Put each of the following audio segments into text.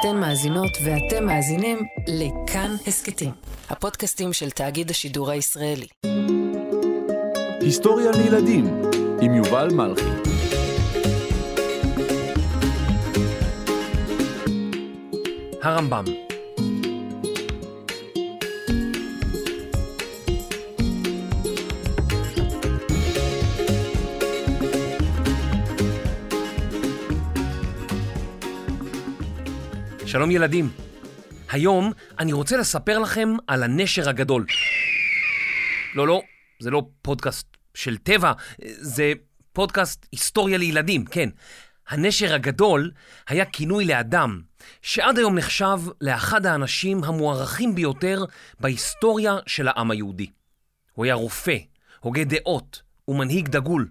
אתן מאזינות ואתם מאזינים לכאן הסכתים, הפודקאסטים של תאגיד השידור הישראלי. היסטוריה לילדים עם יובל מלכי. הרמב"ם שלום ילדים, היום אני רוצה לספר לכם על הנשר הגדול. לא, לא, זה לא פודקאסט של טבע, זה פודקאסט היסטוריה לילדים, כן. הנשר הגדול היה כינוי לאדם שעד היום נחשב לאחד האנשים המוערכים ביותר בהיסטוריה של העם היהודי. הוא היה רופא, הוגה דעות ומנהיג דגול.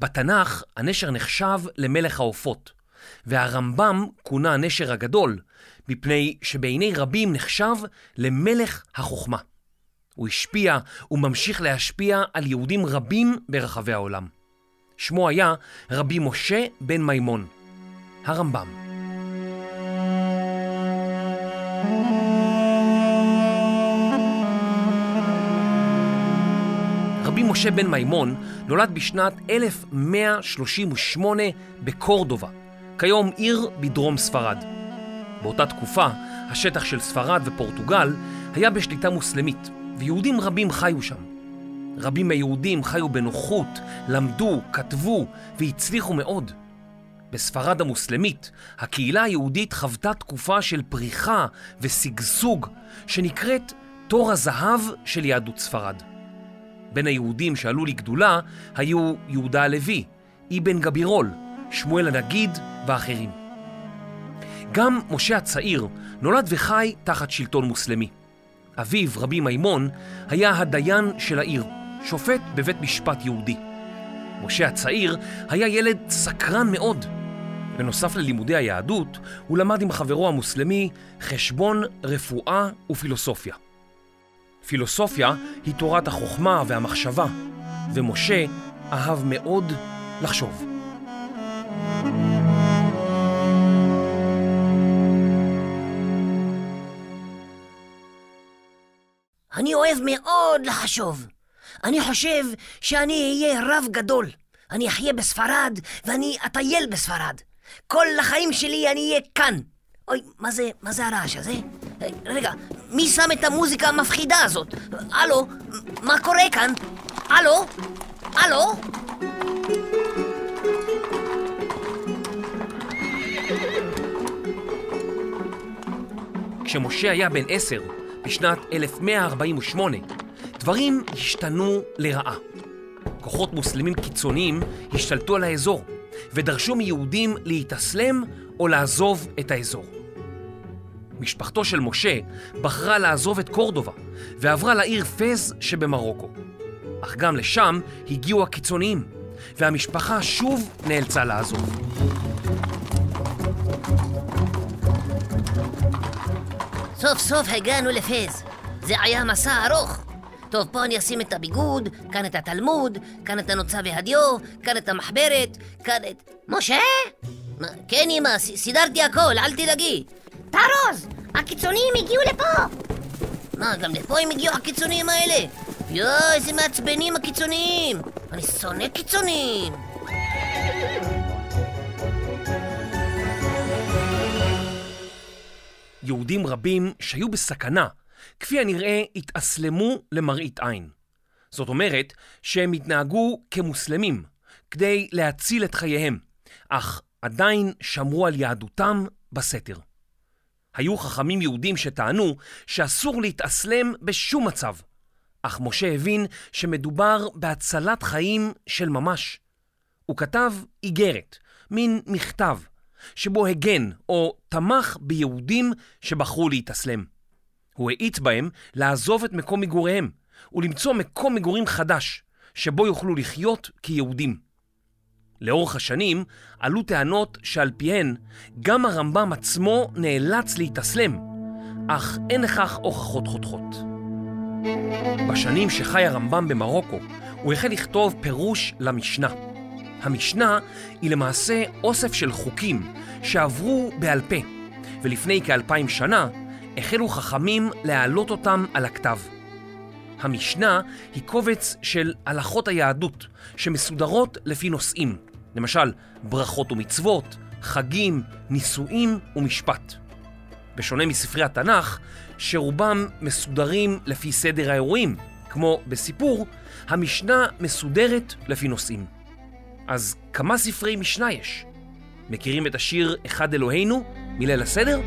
בתנ"ך הנשר נחשב למלך העופות. והרמב"ם כונה הנשר הגדול, מפני שבעיני רבים נחשב למלך החוכמה. הוא השפיע וממשיך להשפיע על יהודים רבים ברחבי העולם. שמו היה רבי משה בן מימון, הרמב"ם. רבי משה בן מימון נולד בשנת 1138 בקורדובה, כיום עיר בדרום ספרד. באותה תקופה, השטח של ספרד ופורטוגל היה בשליטה מוסלמית, ויהודים רבים חיו שם. רבים מהיהודים חיו בנוחות, למדו, כתבו והצליחו מאוד. בספרד המוסלמית, הקהילה היהודית חוותה תקופה של פריחה ושגשוג שנקראת תור הזהב של יהדות ספרד. בין היהודים שעלו לגדולה היו יהודה הלוי, אבן גבירול, שמואל הנגיד ואחרים. גם משה הצעיר נולד וחי תחת שלטון מוסלמי. אביו, רבי מימון, היה הדיין של העיר, שופט בבית משפט יהודי. משה הצעיר היה ילד סקרן מאוד. בנוסף ללימודי היהדות, הוא למד עם חברו המוסלמי חשבון, רפואה ופילוסופיה. פילוסופיה היא תורת החוכמה והמחשבה, ומשה אהב מאוד לחשוב. אני אוהב מאוד לחשוב. אני חושב שאני אהיה רב גדול. אני אחיה בספרד ואני אטייל בספרד. כל החיים שלי אני אהיה כאן. אוי, מה זה, מה זה הרעש הזה? רגע, מי שם את המוזיקה המפחידה הזאת? הלו, מה קורה כאן? הלו? הלו? כשמשה היה בן עשר, בשנת 1148, דברים השתנו לרעה. כוחות מוסלמים קיצוניים השתלטו על האזור, ודרשו מיהודים להתאסלם או לעזוב את האזור. משפחתו של משה בחרה לעזוב את קורדובה, ועברה לעיר פז שבמרוקו. אך גם לשם הגיעו הקיצוניים, והמשפחה שוב נאלצה לעזוב. סוף סוף הגענו לפז. זה היה מסע ארוך. טוב, פה אני אשים את הביגוד, כאן את התלמוד, כאן את הנוצה והדיו, כאן את המחברת, כאן את... משה? מה, כן, אמא, ס- סידרתי הכל, אל תדאגי. תרוז, הקיצוניים הגיעו לפה! מה, גם לפה הם הגיעו הקיצוניים האלה? יואו, איזה מעצבנים הקיצוניים! אני שונא קיצוניים! יהודים רבים שהיו בסכנה, כפי הנראה התאסלמו למראית עין. זאת אומרת שהם התנהגו כמוסלמים כדי להציל את חייהם, אך עדיין שמרו על יהדותם בסתר. היו חכמים יהודים שטענו שאסור להתאסלם בשום מצב, אך משה הבין שמדובר בהצלת חיים של ממש. הוא כתב איגרת, מין מכתב, שבו הגן או תמך ביהודים שבחרו להתאסלם. הוא האיץ בהם לעזוב את מקום מגוריהם ולמצוא מקום מגורים חדש, שבו יוכלו לחיות כיהודים. לאורך השנים עלו טענות שעל פיהן גם הרמב"ם עצמו נאלץ להתאסלם, אך אין לכך הוכחות חותכות. בשנים שחי הרמב"ם במרוקו, הוא החל לכתוב פירוש למשנה. המשנה היא למעשה אוסף של חוקים שעברו בעל פה, ולפני כאלפיים שנה החלו חכמים להעלות אותם על הכתב. המשנה היא קובץ של הלכות היהדות שמסודרות לפי נושאים, למשל ברכות ומצוות, חגים, נישואים ומשפט. בשונה מספרי התנ"ך, שרובם מסודרים לפי סדר האירועים, כמו בסיפור, המשנה מסודרת לפי נושאים. אז כמה ספרי משנה יש? מכירים את השיר "אחד אלוהינו" מליל הסדר?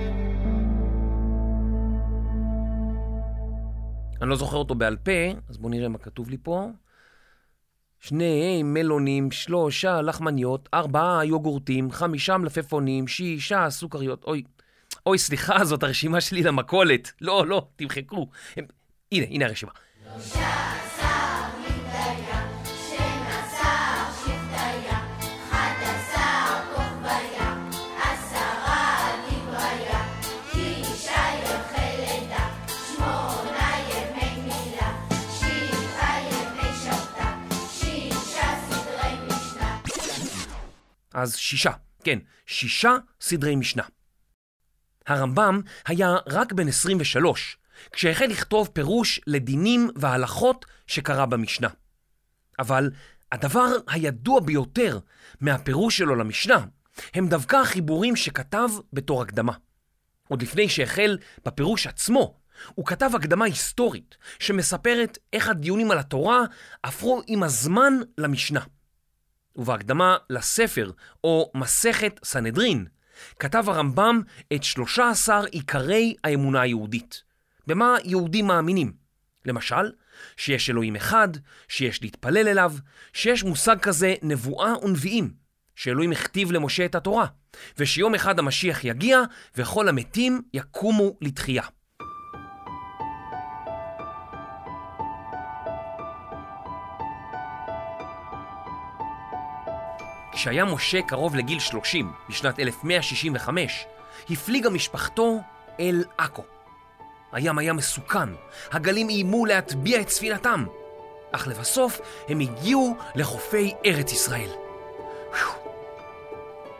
אני לא זוכר אותו בעל פה, אז בואו נראה מה כתוב לי פה. שני מלונים, שלושה לחמניות, ארבעה יוגורטים, חמישה מלפפונים, שישה סוכריות. אוי, אוי, סליחה, זאת הרשימה שלי למכולת. לא, לא, תמחקו. הם... הנה, הנה הרשימה. אז שישה, כן, שישה סדרי משנה. הרמב"ם היה רק בן 23 כשהחל לכתוב פירוש לדינים והלכות שקרה במשנה. אבל הדבר הידוע ביותר מהפירוש שלו למשנה הם דווקא החיבורים שכתב בתור הקדמה. עוד לפני שהחל בפירוש עצמו, הוא כתב הקדמה היסטורית שמספרת איך הדיונים על התורה הפכו עם הזמן למשנה. ובהקדמה לספר או מסכת סנהדרין, כתב הרמב"ם את 13 עיקרי האמונה היהודית. במה יהודים מאמינים? למשל, שיש אלוהים אחד, שיש להתפלל אליו, שיש מושג כזה נבואה ונביאים, שאלוהים הכתיב למשה את התורה, ושיום אחד המשיח יגיע וכל המתים יקומו לתחייה. כשהיה משה קרוב לגיל 30, בשנת 1165, הפליגה משפחתו אל עכו. הים היה מסוכן, הגלים איימו להטביע את ספינתם, אך לבסוף הם הגיעו לחופי ארץ ישראל.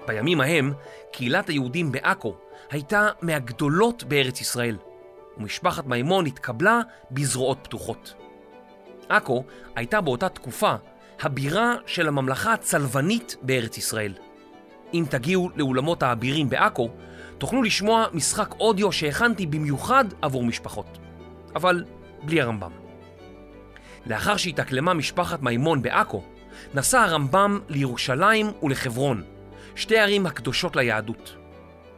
בימים ההם, קהילת היהודים בעכו הייתה מהגדולות בארץ ישראל, ומשפחת מימון התקבלה בזרועות פתוחות. עכו הייתה באותה תקופה הבירה של הממלכה הצלבנית בארץ ישראל. אם תגיעו לאולמות האבירים בעכו, תוכלו לשמוע משחק אודיו שהכנתי במיוחד עבור משפחות. אבל בלי הרמב"ם. לאחר שהתאקלמה משפחת מימון בעכו, נסע הרמב"ם לירושלים ולחברון, שתי ערים הקדושות ליהדות.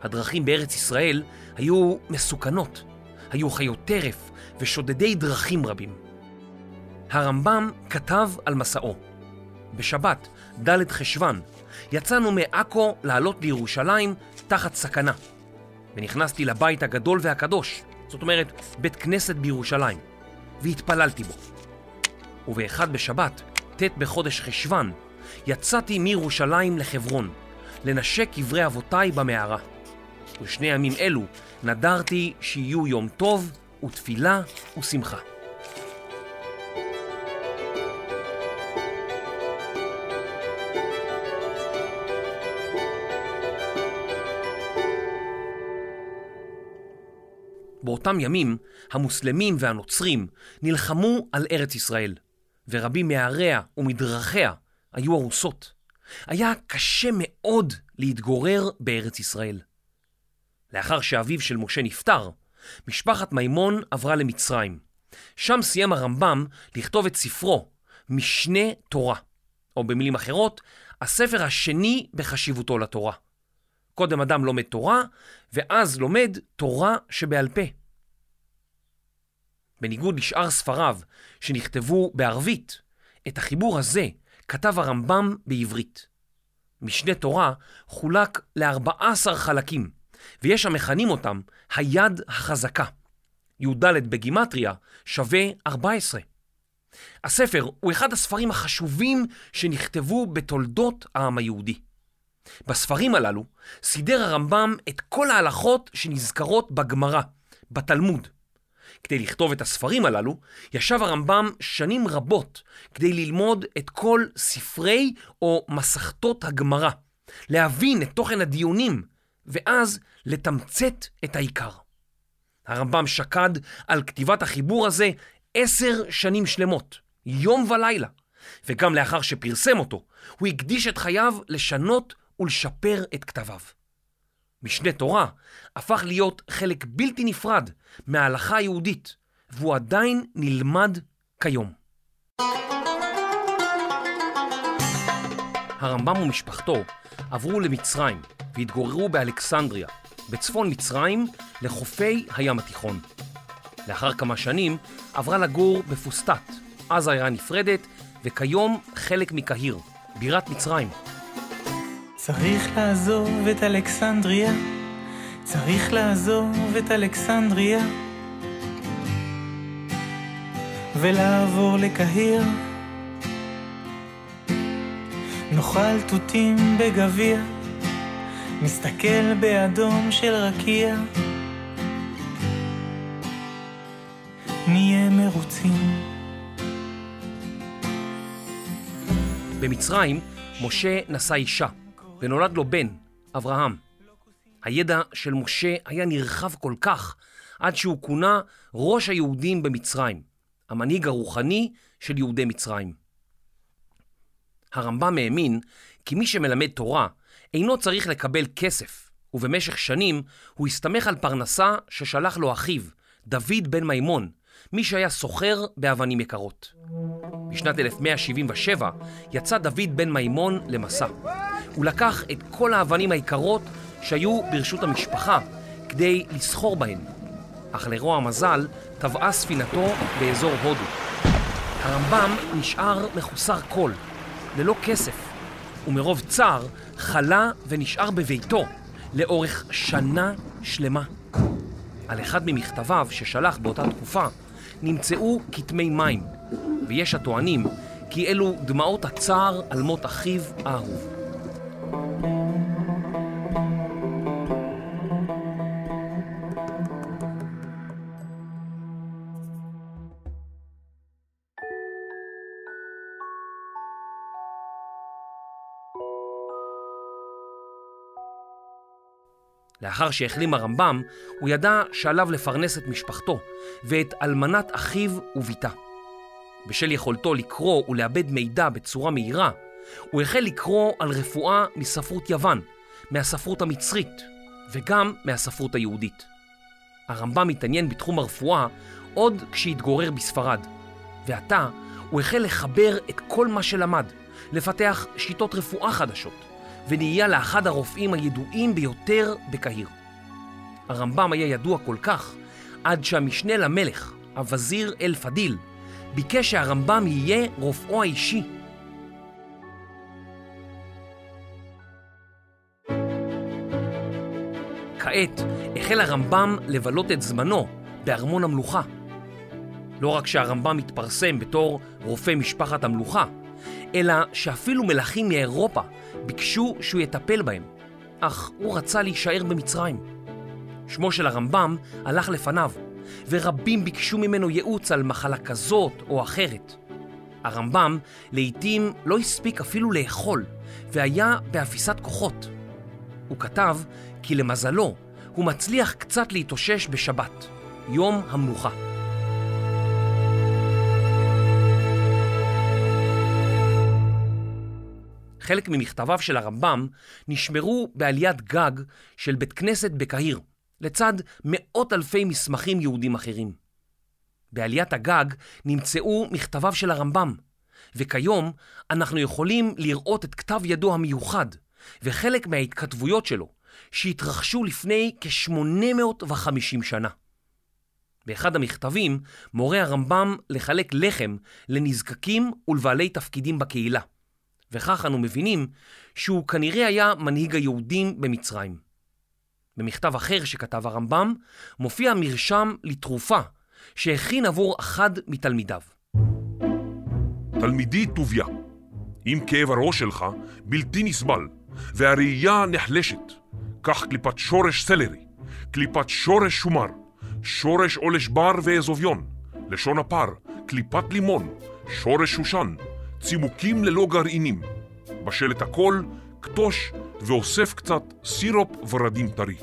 הדרכים בארץ ישראל היו מסוכנות, היו חיות טרף ושודדי דרכים רבים. הרמב"ם כתב על מסעו. בשבת, ד' חשוון, יצאנו מעכו לעלות לירושלים תחת סכנה. ונכנסתי לבית הגדול והקדוש, זאת אומרת, בית כנסת בירושלים, והתפללתי בו. ובאחד בשבת, ט' בחודש חשוון, יצאתי מירושלים לחברון, לנשק קברי אבותיי במערה. ושני ימים אלו נדרתי שיהיו יום טוב ותפילה ושמחה. באותם ימים המוסלמים והנוצרים נלחמו על ארץ ישראל, ורבים מעריה ומדרכיה היו הרוסות. היה קשה מאוד להתגורר בארץ ישראל. לאחר שאביו של משה נפטר, משפחת מימון עברה למצרים. שם סיים הרמב"ם לכתוב את ספרו, משנה תורה, או במילים אחרות, הספר השני בחשיבותו לתורה. קודם אדם לומד תורה, ואז לומד תורה שבעל פה. בניגוד לשאר ספריו שנכתבו בערבית, את החיבור הזה כתב הרמב"ם בעברית. משנה תורה חולק ל-14 חלקים, ויש המכנים אותם היד החזקה. י"ד בגימטריה שווה 14. הספר הוא אחד הספרים החשובים שנכתבו בתולדות העם היהודי. בספרים הללו סידר הרמב"ם את כל ההלכות שנזכרות בגמרא, בתלמוד. כדי לכתוב את הספרים הללו, ישב הרמב"ם שנים רבות כדי ללמוד את כל ספרי או מסכתות הגמרא, להבין את תוכן הדיונים ואז לתמצת את העיקר. הרמב"ם שקד על כתיבת החיבור הזה עשר שנים שלמות, יום ולילה, וגם לאחר שפרסם אותו, הוא הקדיש את חייו לשנות ולשפר את כתביו. משנה תורה הפך להיות חלק בלתי נפרד מההלכה היהודית, והוא עדיין נלמד כיום. הרמב"ם ומשפחתו עברו למצרים והתגוררו באלכסנדריה, בצפון מצרים, לחופי הים התיכון. לאחר כמה שנים עברה לגור בפוסטת, אז עיירה נפרדת, וכיום חלק מקהיר, בירת מצרים. צריך לעזוב את אלכסנדריה, צריך לעזוב את אלכסנדריה ולעבור לקהיר. נאכל תותים בגביע, נסתכל באדום של רקיע. נהיה מרוצים. במצרים משה נשא אישה, ונולד לו בן, אברהם. הידע של משה היה נרחב כל כך, עד שהוא כונה ראש היהודים במצרים, המנהיג הרוחני של יהודי מצרים. הרמב"ם האמין כי מי שמלמד תורה אינו צריך לקבל כסף, ובמשך שנים הוא הסתמך על פרנסה ששלח לו אחיו, דוד בן מימון, מי שהיה סוחר באבנים יקרות. בשנת 1177 יצא דוד בן מימון למסע. הוא לקח את כל האבנים היקרות שהיו ברשות המשפחה כדי לסחור בהן. אך לרוע המזל טבעה ספינתו באזור הודו. הרמב"ם נשאר מחוסר כל, ללא כסף, ומרוב צער חלה ונשאר בביתו לאורך שנה שלמה. על אחד ממכתביו ששלח באותה תקופה נמצאו כתמי מים, ויש הטוענים כי אלו דמעות הצער על מות אחיו האהוב. לאחר שהחלים הרמב"ם, הוא ידע שעליו לפרנס את משפחתו ואת אלמנת אחיו וביתה. בשל יכולתו לקרוא ולאבד מידע בצורה מהירה, הוא החל לקרוא על רפואה מספרות יוון, מהספרות המצרית וגם מהספרות היהודית. הרמב"ם התעניין בתחום הרפואה עוד כשהתגורר בספרד, ועתה הוא החל לחבר את כל מה שלמד, לפתח שיטות רפואה חדשות. ונהיה לאחד הרופאים הידועים ביותר בקהיר. הרמב"ם היה ידוע כל כך, עד שהמשנה למלך, הווזיר אל-פדיל, ביקש שהרמב"ם יהיה רופאו האישי. כעת החל הרמב"ם לבלות את זמנו בארמון המלוכה. לא רק שהרמב"ם התפרסם בתור רופא משפחת המלוכה, אלא שאפילו מלכים מאירופה ביקשו שהוא יטפל בהם, אך הוא רצה להישאר במצרים. שמו של הרמב"ם הלך לפניו, ורבים ביקשו ממנו ייעוץ על מחלה כזאת או אחרת. הרמב"ם לעתים לא הספיק אפילו לאכול, והיה באפיסת כוחות. הוא כתב כי למזלו הוא מצליח קצת להתאושש בשבת, יום המנוחה. חלק ממכתביו של הרמב"ם נשמרו בעליית גג של בית כנסת בקהיר, לצד מאות אלפי מסמכים יהודים אחרים. בעליית הגג נמצאו מכתביו של הרמב"ם, וכיום אנחנו יכולים לראות את כתב ידו המיוחד וחלק מההתכתבויות שלו, שהתרחשו לפני כ-850 שנה. באחד המכתבים מורה הרמב"ם לחלק לחם לנזקקים ולבעלי תפקידים בקהילה. וכך אנו מבינים שהוא כנראה היה מנהיג היהודים במצרים. במכתב אחר שכתב הרמב"ם מופיע מרשם לתרופה שהכין עבור אחד מתלמידיו. תלמידי טוביה, אם כאב הראש שלך בלתי נסבל והראייה נחלשת, קח קליפת שורש סלרי, קליפת שורש שומר, שורש עולש בר ואזוביון, לשון הפר, קליפת לימון, שורש שושן, צימוקים ללא גרעינים. בשל את הכל, כתוש ואוסף קצת סירופ ורדים טרי.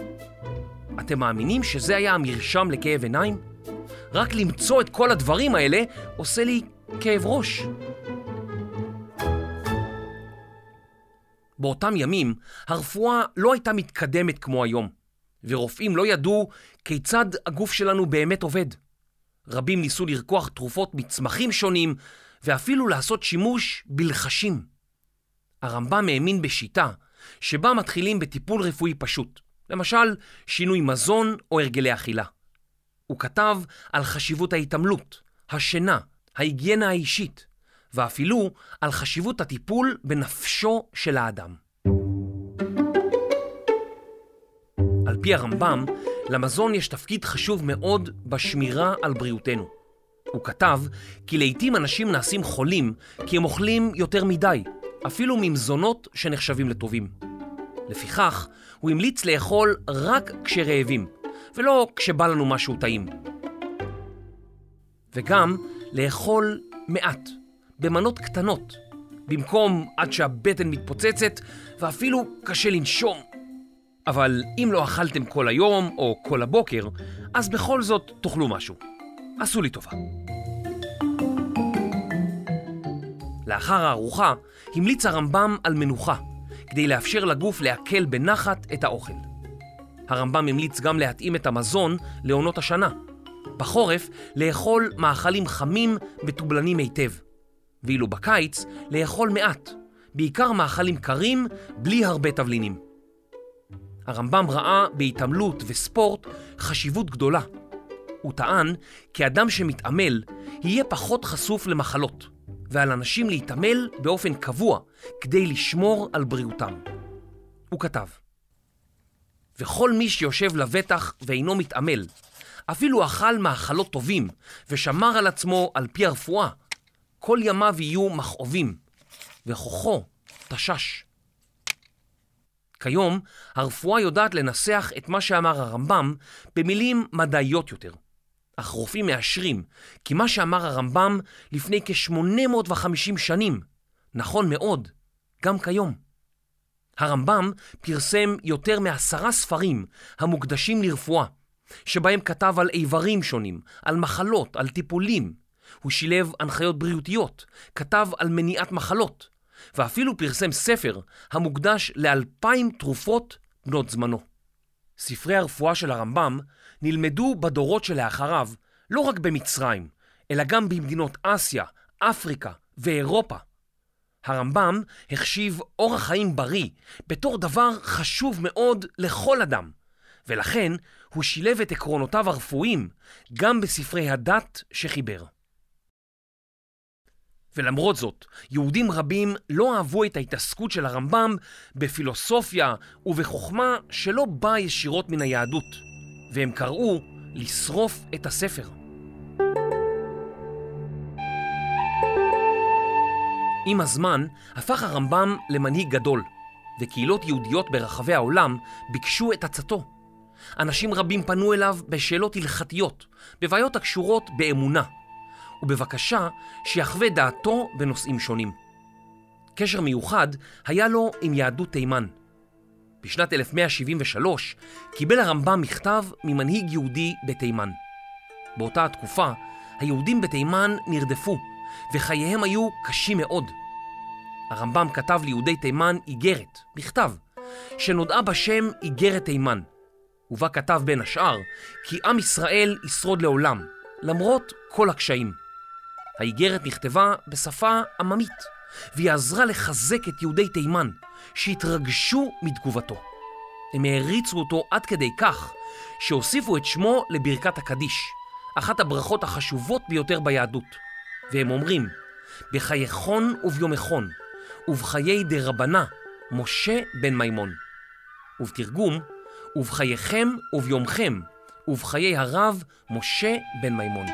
אתם מאמינים שזה היה המרשם לכאב עיניים? רק למצוא את כל הדברים האלה עושה לי כאב ראש. באותם ימים הרפואה לא הייתה מתקדמת כמו היום, ורופאים לא ידעו כיצד הגוף שלנו באמת עובד. רבים ניסו לרקוח תרופות מצמחים שונים, ואפילו לעשות שימוש בלחשים. הרמב"ם האמין בשיטה שבה מתחילים בטיפול רפואי פשוט, למשל שינוי מזון או הרגלי אכילה. הוא כתב על חשיבות ההתעמלות, השינה, ההיגיינה האישית, ואפילו על חשיבות הטיפול בנפשו של האדם. על פי הרמב"ם, למזון יש תפקיד חשוב מאוד בשמירה על בריאותנו. הוא כתב כי לעתים אנשים נעשים חולים כי הם אוכלים יותר מדי, אפילו ממזונות שנחשבים לטובים. לפיכך, הוא המליץ לאכול רק כשרעבים, ולא כשבא לנו משהו טעים. וגם לאכול מעט, במנות קטנות, במקום עד שהבטן מתפוצצת ואפילו קשה לנשום. אבל אם לא אכלתם כל היום או כל הבוקר, אז בכל זאת תאכלו משהו. עשו לי טובה. לאחר הארוחה המליץ הרמב"ם על מנוחה, כדי לאפשר לגוף לעכל בנחת את האוכל. הרמב"ם המליץ גם להתאים את המזון לעונות השנה. בחורף לאכול מאכלים חמים מתובלנים היטב, ואילו בקיץ לאכול מעט, בעיקר מאכלים קרים בלי הרבה תבלינים. הרמב"ם ראה בהתעמלות וספורט חשיבות גדולה. הוא טען כי אדם שמתעמל יהיה פחות חשוף למחלות, ועל אנשים להתעמל באופן קבוע כדי לשמור על בריאותם. הוא כתב: וכל מי שיושב לבטח ואינו מתעמל, אפילו אכל מאכלות טובים ושמר על עצמו על פי הרפואה, כל ימיו יהיו מכאובים, וכוחו תשש. כיום הרפואה יודעת לנסח את מה שאמר הרמב"ם במילים מדעיות יותר. אך רופאים מאשרים כי מה שאמר הרמב"ם לפני כ-850 שנים נכון מאוד, גם כיום. הרמב"ם פרסם יותר מעשרה ספרים המוקדשים לרפואה, שבהם כתב על איברים שונים, על מחלות, על טיפולים. הוא שילב הנחיות בריאותיות, כתב על מניעת מחלות, ואפילו פרסם ספר המוקדש לאלפיים תרופות בנות זמנו. ספרי הרפואה של הרמב"ם נלמדו בדורות שלאחריו לא רק במצרים, אלא גם במדינות אסיה, אפריקה ואירופה. הרמב"ם החשיב אורח חיים בריא בתור דבר חשוב מאוד לכל אדם, ולכן הוא שילב את עקרונותיו הרפואיים גם בספרי הדת שחיבר. ולמרות זאת, יהודים רבים לא אהבו את ההתעסקות של הרמב"ם בפילוסופיה ובחוכמה שלא באה ישירות מן היהדות, והם קראו לשרוף את הספר. עם הזמן הפך הרמב"ם למנהיג גדול, וקהילות יהודיות ברחבי העולם ביקשו את עצתו. אנשים רבים פנו אליו בשאלות הלכתיות, בבעיות הקשורות באמונה, ובבקשה שיחווה דעתו בנושאים שונים. קשר מיוחד היה לו עם יהדות תימן. בשנת 1173 קיבל הרמב"ם מכתב ממנהיג יהודי בתימן. באותה התקופה היהודים בתימן נרדפו וחייהם היו קשים מאוד. הרמב"ם כתב ליהודי תימן איגרת, מכתב, שנודעה בשם איגרת תימן, ובה כתב בין השאר כי עם ישראל ישרוד לעולם, למרות כל הקשיים. האיגרת נכתבה בשפה עממית, והיא עזרה לחזק את יהודי תימן, שהתרגשו מתגובתו. הם העריצו אותו עד כדי כך, שהוסיפו את שמו לברכת הקדיש, אחת הברכות החשובות ביותר ביהדות. והם אומרים, בחייכון וביומכון, ובחיי דרבנה, משה בן מימון. ובתרגום, ובחייכם וביומכם, ובחיי הרב, משה בן מימון.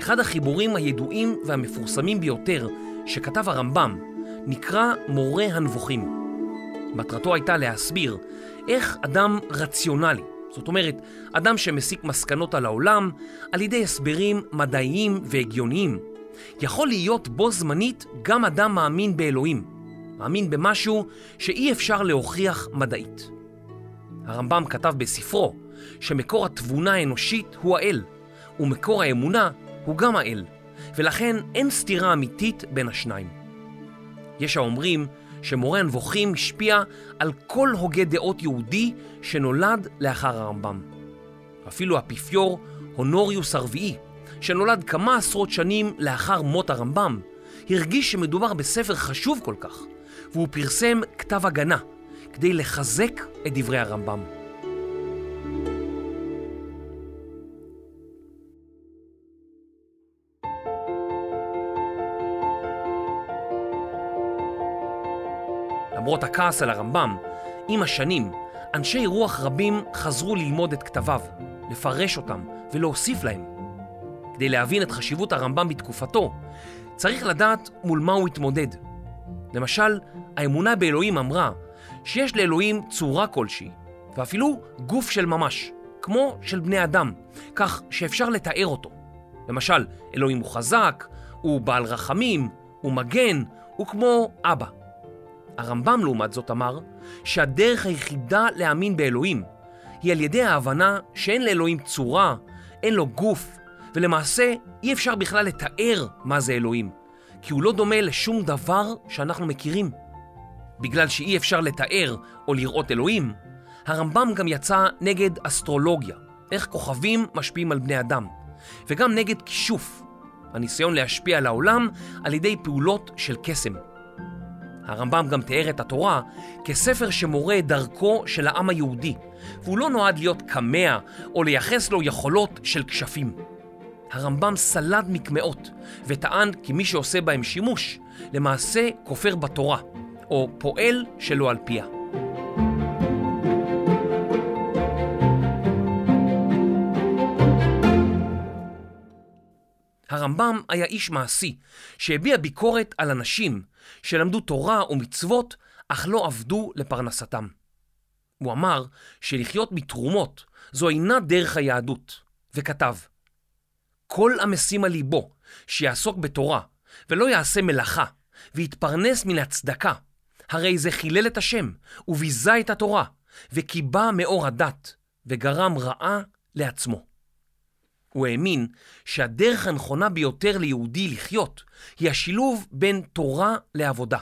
אחד החיבורים הידועים והמפורסמים ביותר שכתב הרמב"ם נקרא מורה הנבוכים. מטרתו הייתה להסביר איך אדם רציונלי, זאת אומרת, אדם שמסיק מסקנות על העולם על ידי הסברים מדעיים והגיוניים, יכול להיות בו זמנית גם אדם מאמין באלוהים, מאמין במשהו שאי אפשר להוכיח מדעית. הרמב"ם כתב בספרו שמקור התבונה האנושית הוא האל, ומקור האמונה הוא גם האל, ולכן אין סתירה אמיתית בין השניים. יש האומרים שמורה הנבוכים השפיע על כל הוגה דעות יהודי שנולד לאחר הרמב"ם. אפילו האפיפיור הונוריוס הרביעי, שנולד כמה עשרות שנים לאחר מות הרמב"ם, הרגיש שמדובר בספר חשוב כל כך, והוא פרסם כתב הגנה כדי לחזק את דברי הרמב"ם. למרות הכעס על הרמב"ם, עם השנים, אנשי רוח רבים חזרו ללמוד את כתביו, לפרש אותם ולהוסיף להם. כדי להבין את חשיבות הרמב"ם בתקופתו, צריך לדעת מול מה הוא התמודד. למשל, האמונה באלוהים אמרה שיש לאלוהים צורה כלשהי, ואפילו גוף של ממש, כמו של בני אדם, כך שאפשר לתאר אותו. למשל, אלוהים הוא חזק, הוא בעל רחמים, הוא מגן, הוא כמו אבא. הרמב"ם לעומת זאת אמר שהדרך היחידה להאמין באלוהים היא על ידי ההבנה שאין לאלוהים צורה, אין לו גוף, ולמעשה אי אפשר בכלל לתאר מה זה אלוהים, כי הוא לא דומה לשום דבר שאנחנו מכירים. בגלל שאי אפשר לתאר או לראות אלוהים, הרמב"ם גם יצא נגד אסטרולוגיה, איך כוכבים משפיעים על בני אדם, וגם נגד כישוף, הניסיון להשפיע על העולם על ידי פעולות של קסם. הרמב"ם גם תיאר את התורה כספר שמורה את דרכו של העם היהודי, והוא לא נועד להיות קמע או לייחס לו יכולות של כשפים. הרמב"ם סלד מקמעות, וטען כי מי שעושה בהם שימוש, למעשה כופר בתורה, או פועל שלא על פיה. הרמב"ם היה איש מעשי, שהביע ביקורת על אנשים שלמדו תורה ומצוות, אך לא עבדו לפרנסתם. הוא אמר שלחיות מתרומות זו אינה דרך היהדות, וכתב: כל המשים על ליבו שיעסוק בתורה ולא יעשה מלאכה ויתפרנס מן הצדקה, הרי זה חילל את השם וביזה את התורה וקיבע מאור הדת וגרם רעה לעצמו. הוא האמין שהדרך הנכונה ביותר ליהודי לחיות היא השילוב בין תורה לעבודה.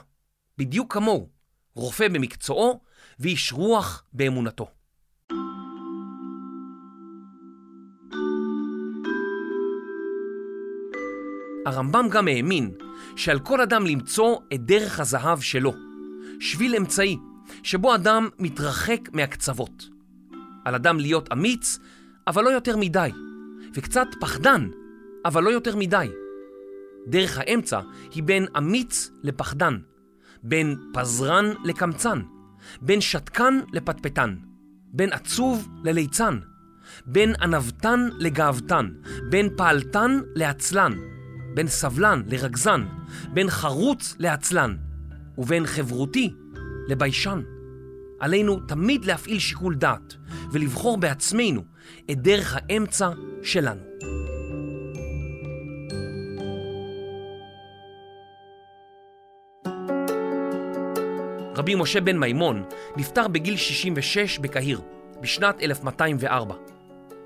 בדיוק כמוהו, רופא במקצועו ואיש רוח באמונתו. הרמב"ם גם האמין שעל כל אדם למצוא את דרך הזהב שלו, שביל אמצעי, שבו אדם מתרחק מהקצוות. על אדם להיות אמיץ, אבל לא יותר מדי. וקצת פחדן, אבל לא יותר מדי. דרך האמצע היא בין אמיץ לפחדן, בין פזרן לקמצן, בין שתקן לפטפטן, בין עצוב לליצן, בין ענוותן לגאוותן, בין פעלתן לעצלן, בין סבלן לרגזן, בין חרוץ לעצלן, ובין חברותי לביישן. עלינו תמיד להפעיל שיקול דעת ולבחור בעצמנו את דרך האמצע שלנו. רבי משה בן מימון נפטר בגיל 66 בקהיר, בשנת 1204.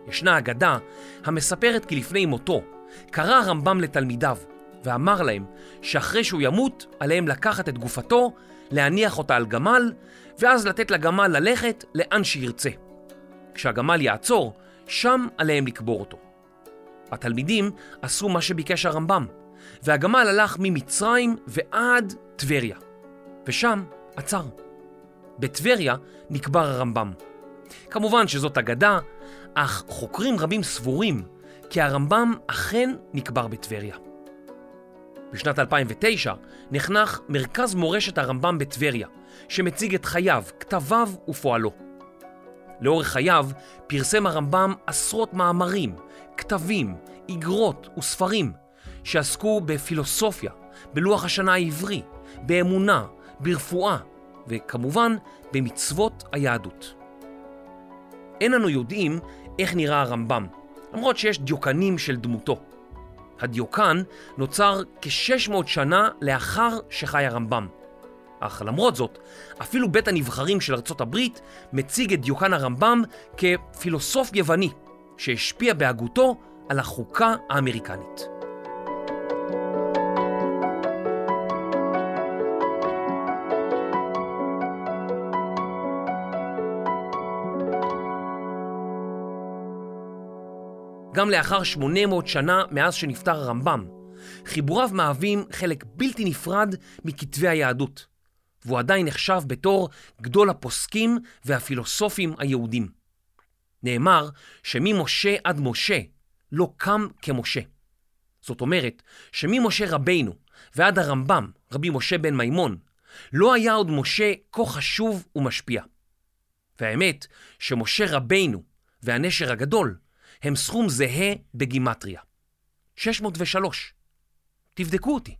ישנה אגדה המספרת כי לפני מותו קרא הרמב"ם לתלמידיו ואמר להם שאחרי שהוא ימות עליהם לקחת את גופתו, להניח אותה על גמל ואז לתת לגמל ללכת לאן שירצה. כשהגמל יעצור, שם עליהם לקבור אותו. התלמידים עשו מה שביקש הרמב"ם, והגמל הלך ממצרים ועד טבריה, ושם עצר. בטבריה נקבר הרמב"ם. כמובן שזאת אגדה, אך חוקרים רבים סבורים כי הרמב"ם אכן נקבר בטבריה. בשנת 2009 נחנך מרכז מורשת הרמב"ם בטבריה, שמציג את חייו, כתביו ופועלו. לאורך חייו פרסם הרמב"ם עשרות מאמרים, כתבים, איגרות וספרים שעסקו בפילוסופיה, בלוח השנה העברי, באמונה, ברפואה וכמובן במצוות היהדות. אין אנו יודעים איך נראה הרמב"ם, למרות שיש דיוקנים של דמותו. הדיוקן נוצר כ-600 שנה לאחר שחי הרמב"ם. אך למרות זאת, אפילו בית הנבחרים של ארצות הברית מציג את דיוקן הרמב"ם כפילוסוף יווני שהשפיע בהגותו על החוקה האמריקנית. גם לאחר 800 שנה מאז שנפטר הרמב"ם, חיבוריו מהווים חלק בלתי נפרד מכתבי היהדות, והוא עדיין נחשב בתור גדול הפוסקים והפילוסופים היהודים. נאמר שממשה עד משה לא קם כמשה. זאת אומרת שממשה רבינו ועד הרמב"ם, רבי משה בן מימון, לא היה עוד משה כה חשוב ומשפיע. והאמת שמשה רבינו והנשר הגדול הם סכום זהה בגימטריה. 603. תבדקו אותי.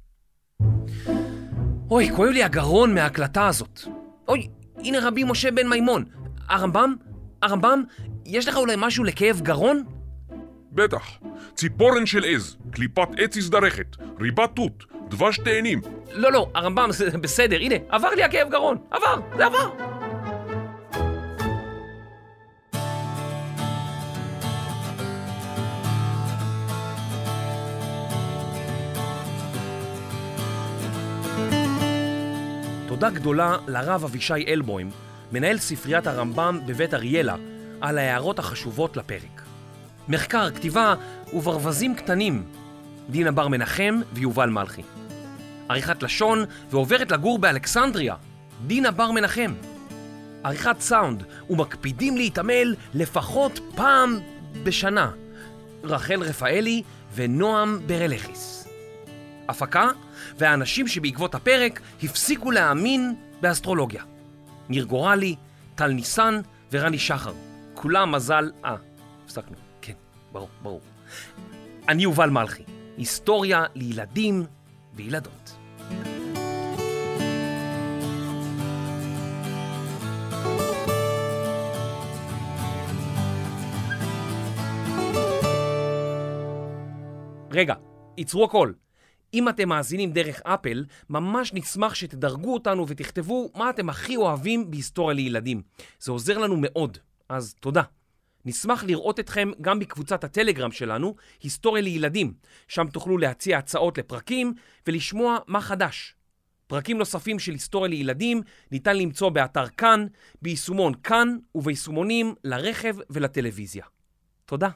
אוי, כואב לי הגרון מההקלטה הזאת. אוי, הנה רבי משה בן מימון. הרמב"ם? הרמב"ם? יש לך אולי משהו לכאב גרון? בטח. ציפורן של עז, קליפת עץ הזדרכת, ריבת תות, דבש תאנים. לא, לא, הרמב"ם, בסדר, הנה, עבר לי הכאב גרון. עבר, זה עבר. תודה גדולה לרב אבישי אלבוים, מנהל ספריית הרמב"ם בבית אריאלה, על ההערות החשובות לפרק. מחקר, כתיבה וברווזים קטנים, דינה בר מנחם ויובל מלכי. עריכת לשון ועוברת לגור באלכסנדריה, דינה בר מנחם. עריכת סאונד ומקפידים להתעמל לפחות פעם בשנה, רחל רפאלי ונועם ברלכיס. הפקה והאנשים שבעקבות הפרק הפסיקו להאמין באסטרולוגיה. ניר גורלי, טל ניסן ורני שחר. כולם מזל... אה, הפסקנו. כן, ברור, ברור. אני יובל מלכי, היסטוריה לילדים וילדות. רגע, ייצרו הכל. אם אתם מאזינים דרך אפל, ממש נשמח שתדרגו אותנו ותכתבו מה אתם הכי אוהבים בהיסטוריה לילדים. זה עוזר לנו מאוד, אז תודה. נשמח לראות אתכם גם בקבוצת הטלגרם שלנו, היסטוריה לילדים, שם תוכלו להציע הצעות לפרקים ולשמוע מה חדש. פרקים נוספים של היסטוריה לילדים ניתן למצוא באתר כאן, ביישומון כאן וביישומונים לרכב ולטלוויזיה. תודה.